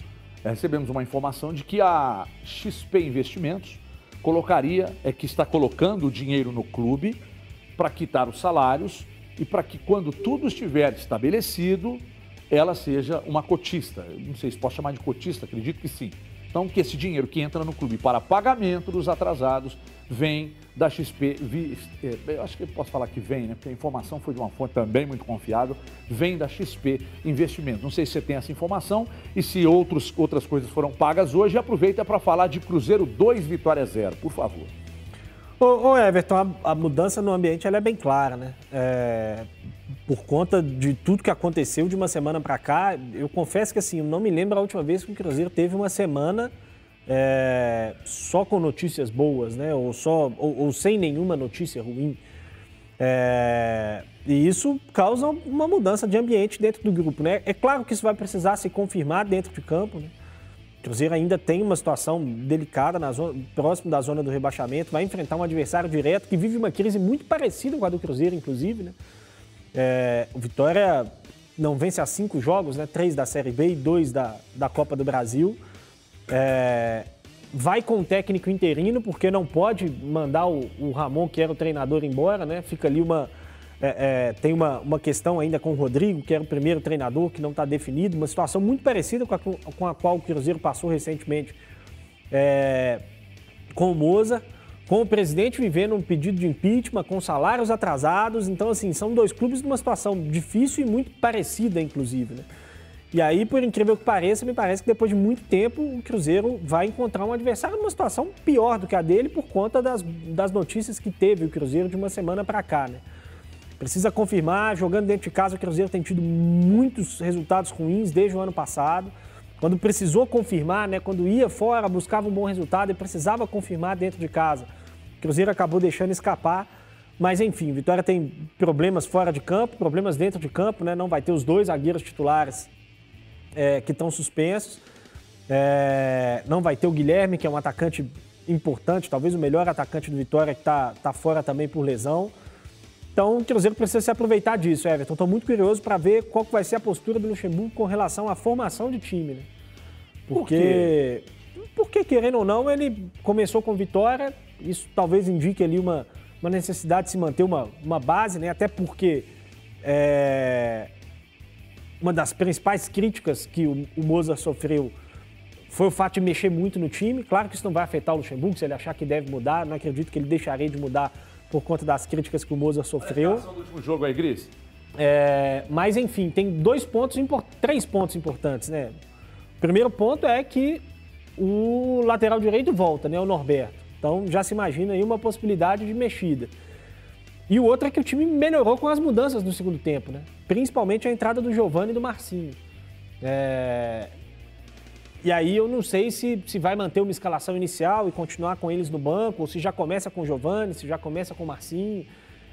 recebemos uma informação de que a XP Investimentos colocaria, é que está colocando o dinheiro no clube para quitar os salários e para que quando tudo estiver estabelecido, ela seja uma cotista. Não sei se posso chamar de cotista, acredito que sim. Então, que esse dinheiro que entra no clube para pagamento dos atrasados vem da XP. Vi, é, eu acho que eu posso falar que vem, né? Porque a informação foi de uma fonte também muito confiável. Vem da XP Investimentos. Não sei se você tem essa informação e se outros, outras coisas foram pagas hoje. Aproveita para falar de Cruzeiro 2, Vitória 0, por favor. Ô, ô Everton, a, a, mudança no ambiente é bem clara, né? É, por conta de tudo que aconteceu de uma semana para cá, eu confesso que assim, eu não me lembro a última vez que o Cruzeiro teve uma semana é, só com notícias boas, né? Ou, só, ou, ou sem nenhuma notícia ruim. É, e isso causa uma mudança de ambiente dentro do grupo, né? É claro que isso vai precisar se confirmar dentro de campo, né? O Cruzeiro ainda tem uma situação delicada na zona, próximo da zona do rebaixamento, vai enfrentar um adversário direto que vive uma crise muito parecida com a do Cruzeiro, inclusive. Né? É, o Vitória não vence há cinco jogos, né? três da Série B e dois da, da Copa do Brasil. É, vai com o técnico interino, porque não pode mandar o, o Ramon, que era o treinador, embora, né? Fica ali uma, é, é, tem uma, uma questão ainda com o Rodrigo, que era o primeiro treinador, que não está definido, uma situação muito parecida com a, com a qual o Cruzeiro passou recentemente é, com o Moza, com o presidente vivendo um pedido de impeachment, com salários atrasados. Então, assim, são dois clubes numa situação difícil e muito parecida, inclusive. Né? E aí, por incrível que pareça, me parece que depois de muito tempo o Cruzeiro vai encontrar um adversário numa situação pior do que a dele por conta das, das notícias que teve o Cruzeiro de uma semana para cá, né? Precisa confirmar, jogando dentro de casa, o Cruzeiro tem tido muitos resultados ruins desde o ano passado. Quando precisou confirmar, né, quando ia fora, buscava um bom resultado e precisava confirmar dentro de casa. O Cruzeiro acabou deixando escapar. Mas enfim, Vitória tem problemas fora de campo, problemas dentro de campo, né? Não vai ter os dois zagueiros titulares é, que estão suspensos. É, não vai ter o Guilherme, que é um atacante importante, talvez o melhor atacante do Vitória, que está tá fora também por lesão. Então o Cruzeiro precisa se aproveitar disso, Everton. Estou muito curioso para ver qual vai ser a postura do Luxemburgo com relação à formação de time. Né? Porque, Por porque, querendo ou não, ele começou com vitória, isso talvez indique ali uma, uma necessidade de se manter uma, uma base, né? até porque é, uma das principais críticas que o, o Moza sofreu foi o fato de mexer muito no time. Claro que isso não vai afetar o Luxemburgo, se ele achar que deve mudar, não acredito que ele deixaria de mudar por conta das críticas que o Moza sofreu. A do último jogo aí, Gris? É, mas enfim, tem dois pontos, três pontos importantes, né? O primeiro ponto é que o lateral direito volta, né? O Norberto. Então já se imagina aí uma possibilidade de mexida. E o outro é que o time melhorou com as mudanças no segundo tempo, né? Principalmente a entrada do Giovani e do Marcinho. É, e aí eu não sei se, se vai manter uma escalação inicial e continuar com eles no banco, ou se já começa com o Giovani, se já começa com o Marcinho.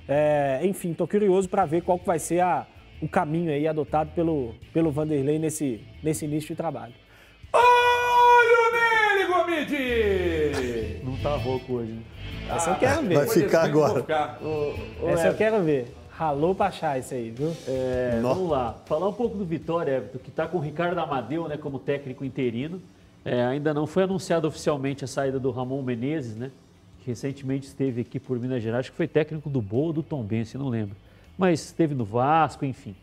É, enfim, estou curioso para ver qual que vai ser a, o caminho aí adotado pelo, pelo Vanderlei nesse, nesse início de trabalho. Olho nele, Gomide! Não tá rouco hoje, né? Essa eu quero ver. Vai ficar agora. Essa eu quero ver. Ralou pra achar isso aí, viu? É, vamos lá. Falar um pouco do Vitória, Everton, que está com o Ricardo Amadeu né, como técnico interino. É, ainda não foi anunciado oficialmente a saída do Ramon Menezes, né? Que recentemente esteve aqui por Minas Gerais, acho que foi técnico do Boa ou do Tombense, não lembro. Mas esteve no Vasco, enfim.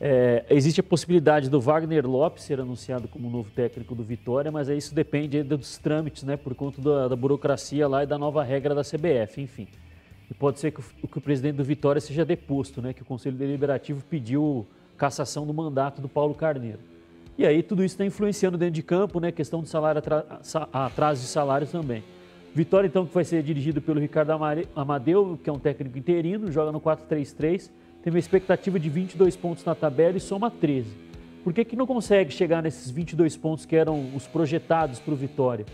É, existe a possibilidade do Wagner Lopes ser anunciado como novo técnico do Vitória, mas isso depende dos trâmites, né? Por conta da, da burocracia lá e da nova regra da CBF, enfim. E pode ser que o, que o presidente do Vitória seja deposto, né? Que o Conselho Deliberativo pediu cassação do mandato do Paulo Carneiro. E aí tudo isso está influenciando dentro de campo, né? Questão de salário, atraso de salários também. Vitória, então, que vai ser dirigido pelo Ricardo Amadeu, que é um técnico interino, joga no 4-3-3, tem uma expectativa de 22 pontos na tabela e soma 13. Por que, que não consegue chegar nesses 22 pontos que eram os projetados para o Vitória?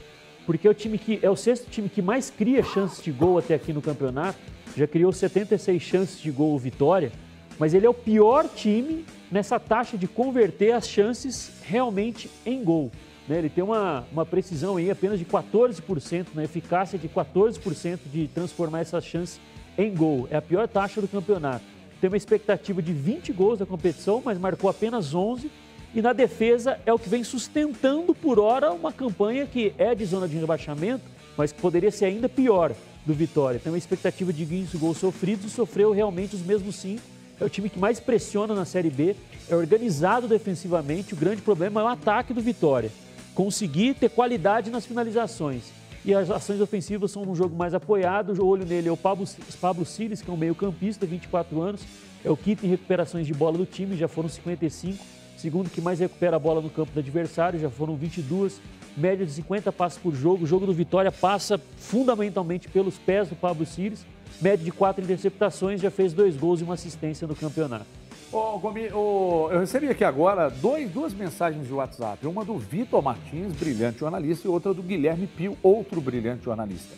Porque é o time que é o sexto time que mais cria chances de gol até aqui no campeonato. Já criou 76 chances de gol Vitória, mas ele é o pior time nessa taxa de converter as chances realmente em gol. Né? Ele tem uma, uma precisão aí apenas de 14%, né? eficácia de 14% de transformar essas chances em gol. É a pior taxa do campeonato. Tem uma expectativa de 20 gols da competição, mas marcou apenas 11 E na defesa é o que vem sustentando por hora uma campanha que é de zona de rebaixamento, mas que poderia ser ainda pior do Vitória. Tem uma expectativa de 15 gols sofridos e sofreu realmente os mesmos cinco. É o time que mais pressiona na Série B, é organizado defensivamente. O grande problema é o ataque do Vitória. Conseguir ter qualidade nas finalizações. E as ações ofensivas são num jogo mais apoiado. O olho nele é o Pablo, Pablo Siles, que é um meio-campista, 24 anos. É o quinto em recuperações de bola do time, já foram 55. Segundo que mais recupera a bola no campo do adversário, já foram 22 média de 50 passos por jogo. O jogo do Vitória passa fundamentalmente pelos pés do Pablo Cires. Média de quatro interceptações, já fez dois gols e uma assistência no campeonato. Ô, Gomi, ô, eu recebi aqui agora dois, duas mensagens de WhatsApp. Uma do Vitor Martins, brilhante jornalista, e outra do Guilherme Pio, outro brilhante jornalista.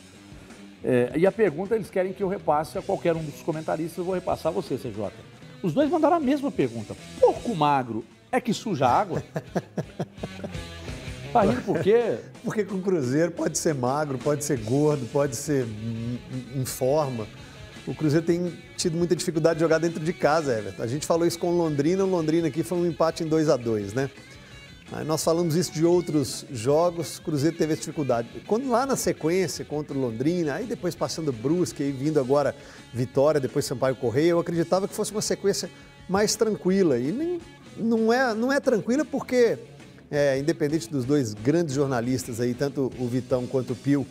É, e a pergunta eles querem que eu repasse a qualquer um dos comentaristas. Eu vou repassar a você, CJ. Os dois mandaram a mesma pergunta. Porco magro é que suja água? Tá rindo por quê? Porque com o Cruzeiro pode ser magro, pode ser gordo, pode ser em forma. O Cruzeiro tem tido muita dificuldade de jogar dentro de casa, Everton. A gente falou isso com o Londrina, o Londrina aqui foi um empate em 2 a 2 né? Aí nós falamos isso de outros jogos, o Cruzeiro teve dificuldade. Quando lá na sequência contra o Londrina, aí depois passando Brusque, aí vindo agora Vitória, depois Sampaio Correia, eu acreditava que fosse uma sequência mais tranquila. E nem, não, é, não é tranquila porque é, independente dos dois grandes jornalistas aí, tanto o Vitão quanto o Pio,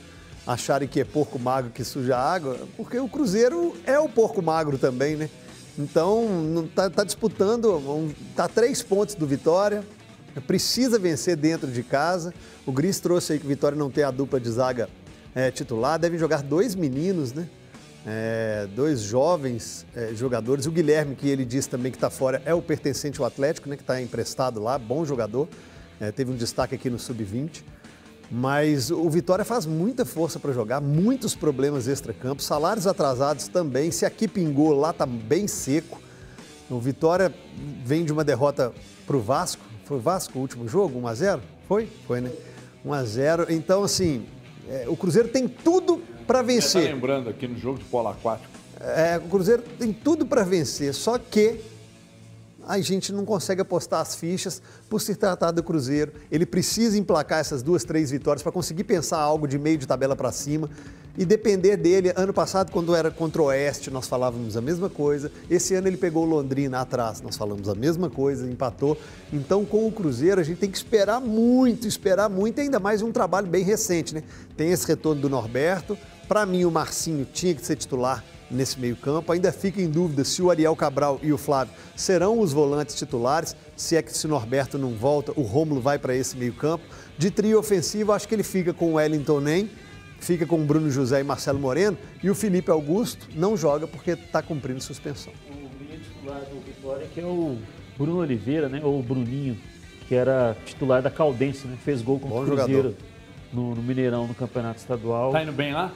acharem que é porco magro que suja água, porque o Cruzeiro é o porco magro também, né? Então, está tá disputando, está três pontos do Vitória, precisa vencer dentro de casa. O Gris trouxe aí que o Vitória não tem a dupla de zaga é, titular, devem jogar dois meninos, né? É, dois jovens é, jogadores. O Guilherme, que ele disse também que está fora, é o pertencente ao Atlético, né? Que está emprestado lá, bom jogador é, teve um destaque aqui no Sub-20. Mas o Vitória faz muita força para jogar, muitos problemas extra-campo, salários atrasados também. Se aqui pingou, lá está bem seco. O Vitória vem de uma derrota para o Vasco. Foi o Vasco o último jogo? 1 a 0 Foi? Foi, né? 1 a 0 Então, assim, é, o Cruzeiro tem tudo para vencer. Tá lembrando aqui no jogo de polo aquático. É, o Cruzeiro tem tudo para vencer, só que a gente não consegue apostar as fichas por se tratar do Cruzeiro. Ele precisa emplacar essas duas, três vitórias para conseguir pensar algo de meio de tabela para cima e depender dele. Ano passado, quando era contra o Oeste, nós falávamos a mesma coisa. Esse ano ele pegou o Londrina atrás, nós falamos a mesma coisa, empatou. Então, com o Cruzeiro, a gente tem que esperar muito, esperar muito, ainda mais um trabalho bem recente, né? Tem esse retorno do Norberto. Para mim, o Marcinho tinha que ser titular nesse meio-campo. Ainda fica em dúvida se o Ariel Cabral e o Flávio serão os volantes titulares, se é que se o Norberto não volta, o Rômulo vai para esse meio-campo. De trio ofensivo, acho que ele fica com o Wellington Nem, fica com o Bruno José e Marcelo Moreno, e o Felipe Augusto não joga porque está cumprindo suspensão. O linha titular do Vitória que é o Bruno Oliveira, né? Ou o Bruninho, que era titular da Caldense, né? Fez gol com o Cruzeiro no, no Mineirão no Campeonato Estadual. Tá indo bem lá?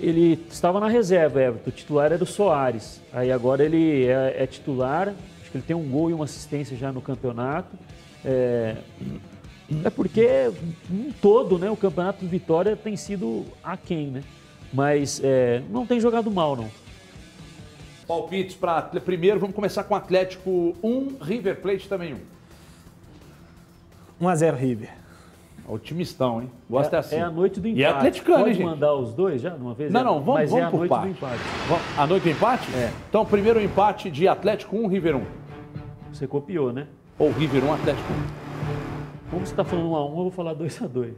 Ele estava na reserva, Everton. O titular era o Soares. Aí agora ele é, é, titular. Acho que ele tem um gol e uma assistência já no campeonato. É, é porque, um todo, né, o campeonato do Vitória tem sido aquém, né? Mas é, não tem jogado mal, não. Palpites para. Primeiro, vamos começar com Atlético 1, River Plate também 1. 1x0 River. Otimistão, hein? Gosta é, assim. É a noite do empate. E é atleticano, Pode hein, gente? mandar os dois já de uma vez? Não, é, não, vamos, Mas vamos é a por noite parte. do empate. A noite do empate? É. Então, primeiro empate de Atlético 1, River 1. Você copiou, né? Ou River 1, Atlético 1. Como você está falando 1 a 1 eu vou falar 2 a 2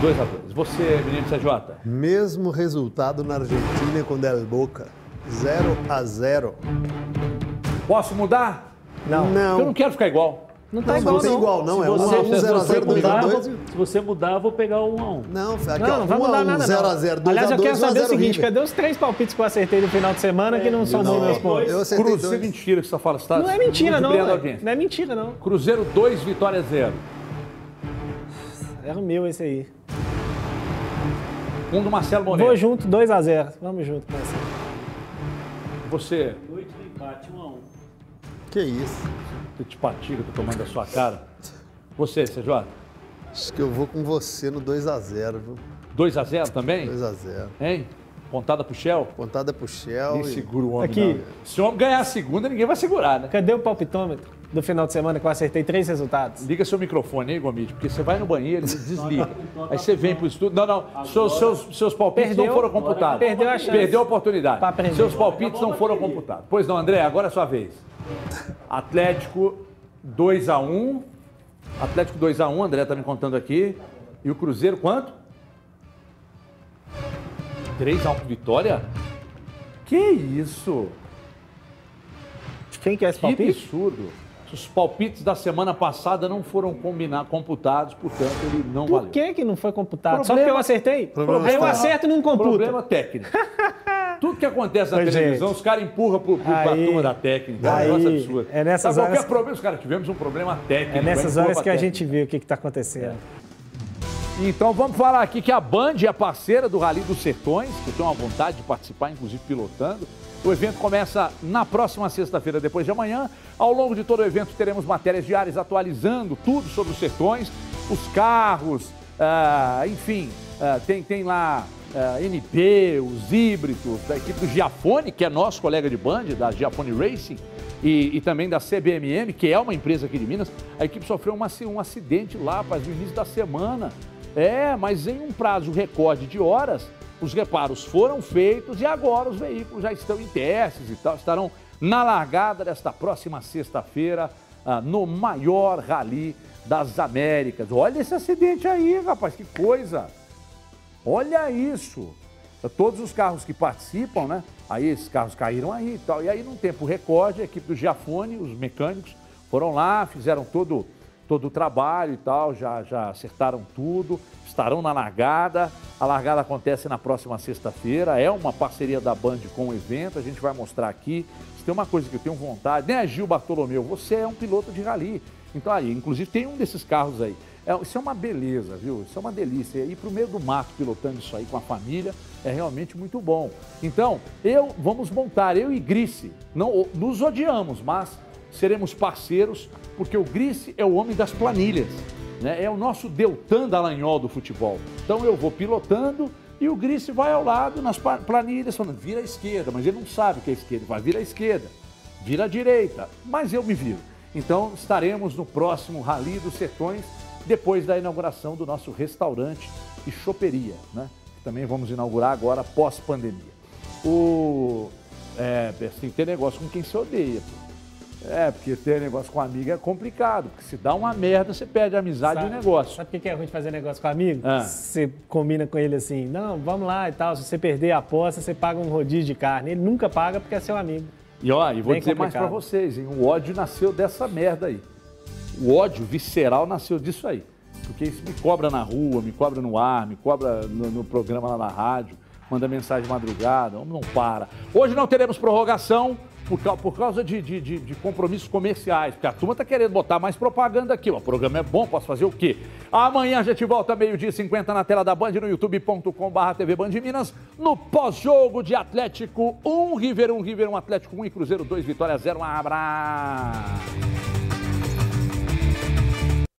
2 a 2 Você, menino CJ? Mesmo resultado na Argentina com Del Boca. 0 a 0 Posso mudar? Não. Não. Eu não quero ficar igual. Não tá igual, não. igual, não. Se é 1 você, a 1 0 a 0 2 a 2 Se você mudar, eu vou pegar o 1 a 1 Não, aqui, não, não vai 1 mudar a 1 nada. 0 não. a 0 2 a 2 Aliás, eu quero saber o seguinte: River. cadê os três palpites que eu acertei no final de semana que não somam meus pontos? Eu acertei Cruz, isso é dois. mentira que você fala. Você tá Não é mentira, não. a audiência. Não é mentira, não. Cruzeiro 2, Vitória 0. Era o meu esse aí. Um do Marcelo Moreno. Vou junto, 2x0. Vamos junto com essa. Você, Noite do empate, 1 a 1 Que isso. antipatia que eu tô tomando da sua cara. Você, CJ? Acho que eu vou com você no 2 a 0 viu? 2 a 0 também? 2 a 0 Hein? Pontada pro Shell? Pontada pro Shell. Ninguém e- segura o homem, Aqui. não. Se o homem ganhar a segunda, ninguém vai segurar, né? Cadê o palpitômetro? Do final de semana que eu acertei três resultados? Liga seu microfone aí, Gomide, porque você vai no banheiro e desliga. Aí você vem pro estúdio. Não, não. Seus, seus, seus palpites Perdeu. não foram computados. Perdeu a chance. Perdeu a oportunidade. Pra aprender. Seus palpites não foram computados. Pois não, André, agora é sua vez. Atlético 2x1. Atlético 2x1, André tá me contando aqui. E o Cruzeiro quanto? 3x1 vitória? Que isso? Quem quer esse Que palpite? absurdo. Os palpites da semana passada não foram combina- computados, portanto, ele não Por valeu. que, que não foi computado? Só Problema- porque eu acertei? Problema Aí eu acerto e não computo. Problema técnico. Tudo que acontece na Ô, televisão, gente. os caras empurram pro, pro, pra Aí- turma da técnica. aí, é um negócio absurdo. é nessas Sabe horas qualquer que- problema, os caras tivemos um problema técnico. É nessas aí horas que a técnica. gente vê o que está acontecendo. Então vamos falar aqui que a Band é parceira do Rally dos Sertões, que tem uma vontade de participar, inclusive pilotando. O evento começa na próxima sexta-feira, depois de amanhã. Ao longo de todo o evento teremos matérias diárias atualizando tudo sobre os sertões, os carros, ah, enfim, ah, tem, tem lá ah, NP, os híbridos, da equipe do Giafone, que é nosso colega de Band, da Giafone Racing, e, e também da CBMM, que é uma empresa aqui de Minas. A equipe sofreu uma- um acidente lá, rapaz, no início da semana. É, mas em um prazo recorde de horas, os reparos foram feitos e agora os veículos já estão em testes e tal, estarão na largada desta próxima sexta-feira, ah, no maior rally das Américas. Olha esse acidente aí, rapaz, que coisa! Olha isso! Todos os carros que participam, né? Aí esses carros caíram aí e tal. E aí, num tempo recorde, a equipe do Giafone, os mecânicos, foram lá, fizeram todo, todo o trabalho e tal, já, já acertaram tudo, estarão na largada. A largada acontece na próxima sexta-feira, é uma parceria da Band com o evento, a gente vai mostrar aqui. Se tem uma coisa que eu tenho vontade, né, Gil Bartolomeu? Você é um piloto de rally. Então, aí, inclusive, tem um desses carros aí. É, isso é uma beleza, viu? Isso é uma delícia. Ir para o meio do mato pilotando isso aí com a família é realmente muito bom. Então, eu vamos montar, eu e Grice, não nos odiamos, mas seremos parceiros, porque o Grice é o homem das planilhas. Né? É o nosso Deltan Dallagnol do futebol. Então eu vou pilotando e o Grice vai ao lado nas planilhas falando, vira à esquerda, mas ele não sabe que é esquerda, vai vira à esquerda, vira à direita, mas eu me viro. Então estaremos no próximo Rally dos Sertões, depois da inauguração do nosso restaurante e choperia, né? Que também vamos inaugurar agora pós-pandemia. O... É, tem que ter negócio com quem se odeia. pô. É, porque ter negócio com amigo é complicado, porque se dá uma merda, você perde a amizade e o negócio. Sabe o que é ruim de fazer negócio com amigo? Ah. Você combina com ele assim, não, vamos lá e tal. Se você perder a aposta, você paga um rodízio de carne. Ele nunca paga porque é seu amigo. E ó, e vou Bem dizer mais pra complicado. vocês, hein? O ódio nasceu dessa merda aí. O ódio visceral nasceu disso aí. Porque isso me cobra na rua, me cobra no ar, me cobra no, no programa lá na rádio, manda mensagem de madrugada, não para. Hoje não teremos prorrogação por, por causa de, de- de- de compromissos comerciais, porque a turma tá querendo botar mais propaganda aqui. O programa é bom, posso fazer o quê? Amanhã a gente volta meio-dia e 50 na tela da Band, no youtube.com.br TV Band Minas, no pós-jogo de Atlético 1, River 1, River 1, Atlético 1 e Cruzeiro 2, Vitória 0. Um abraço!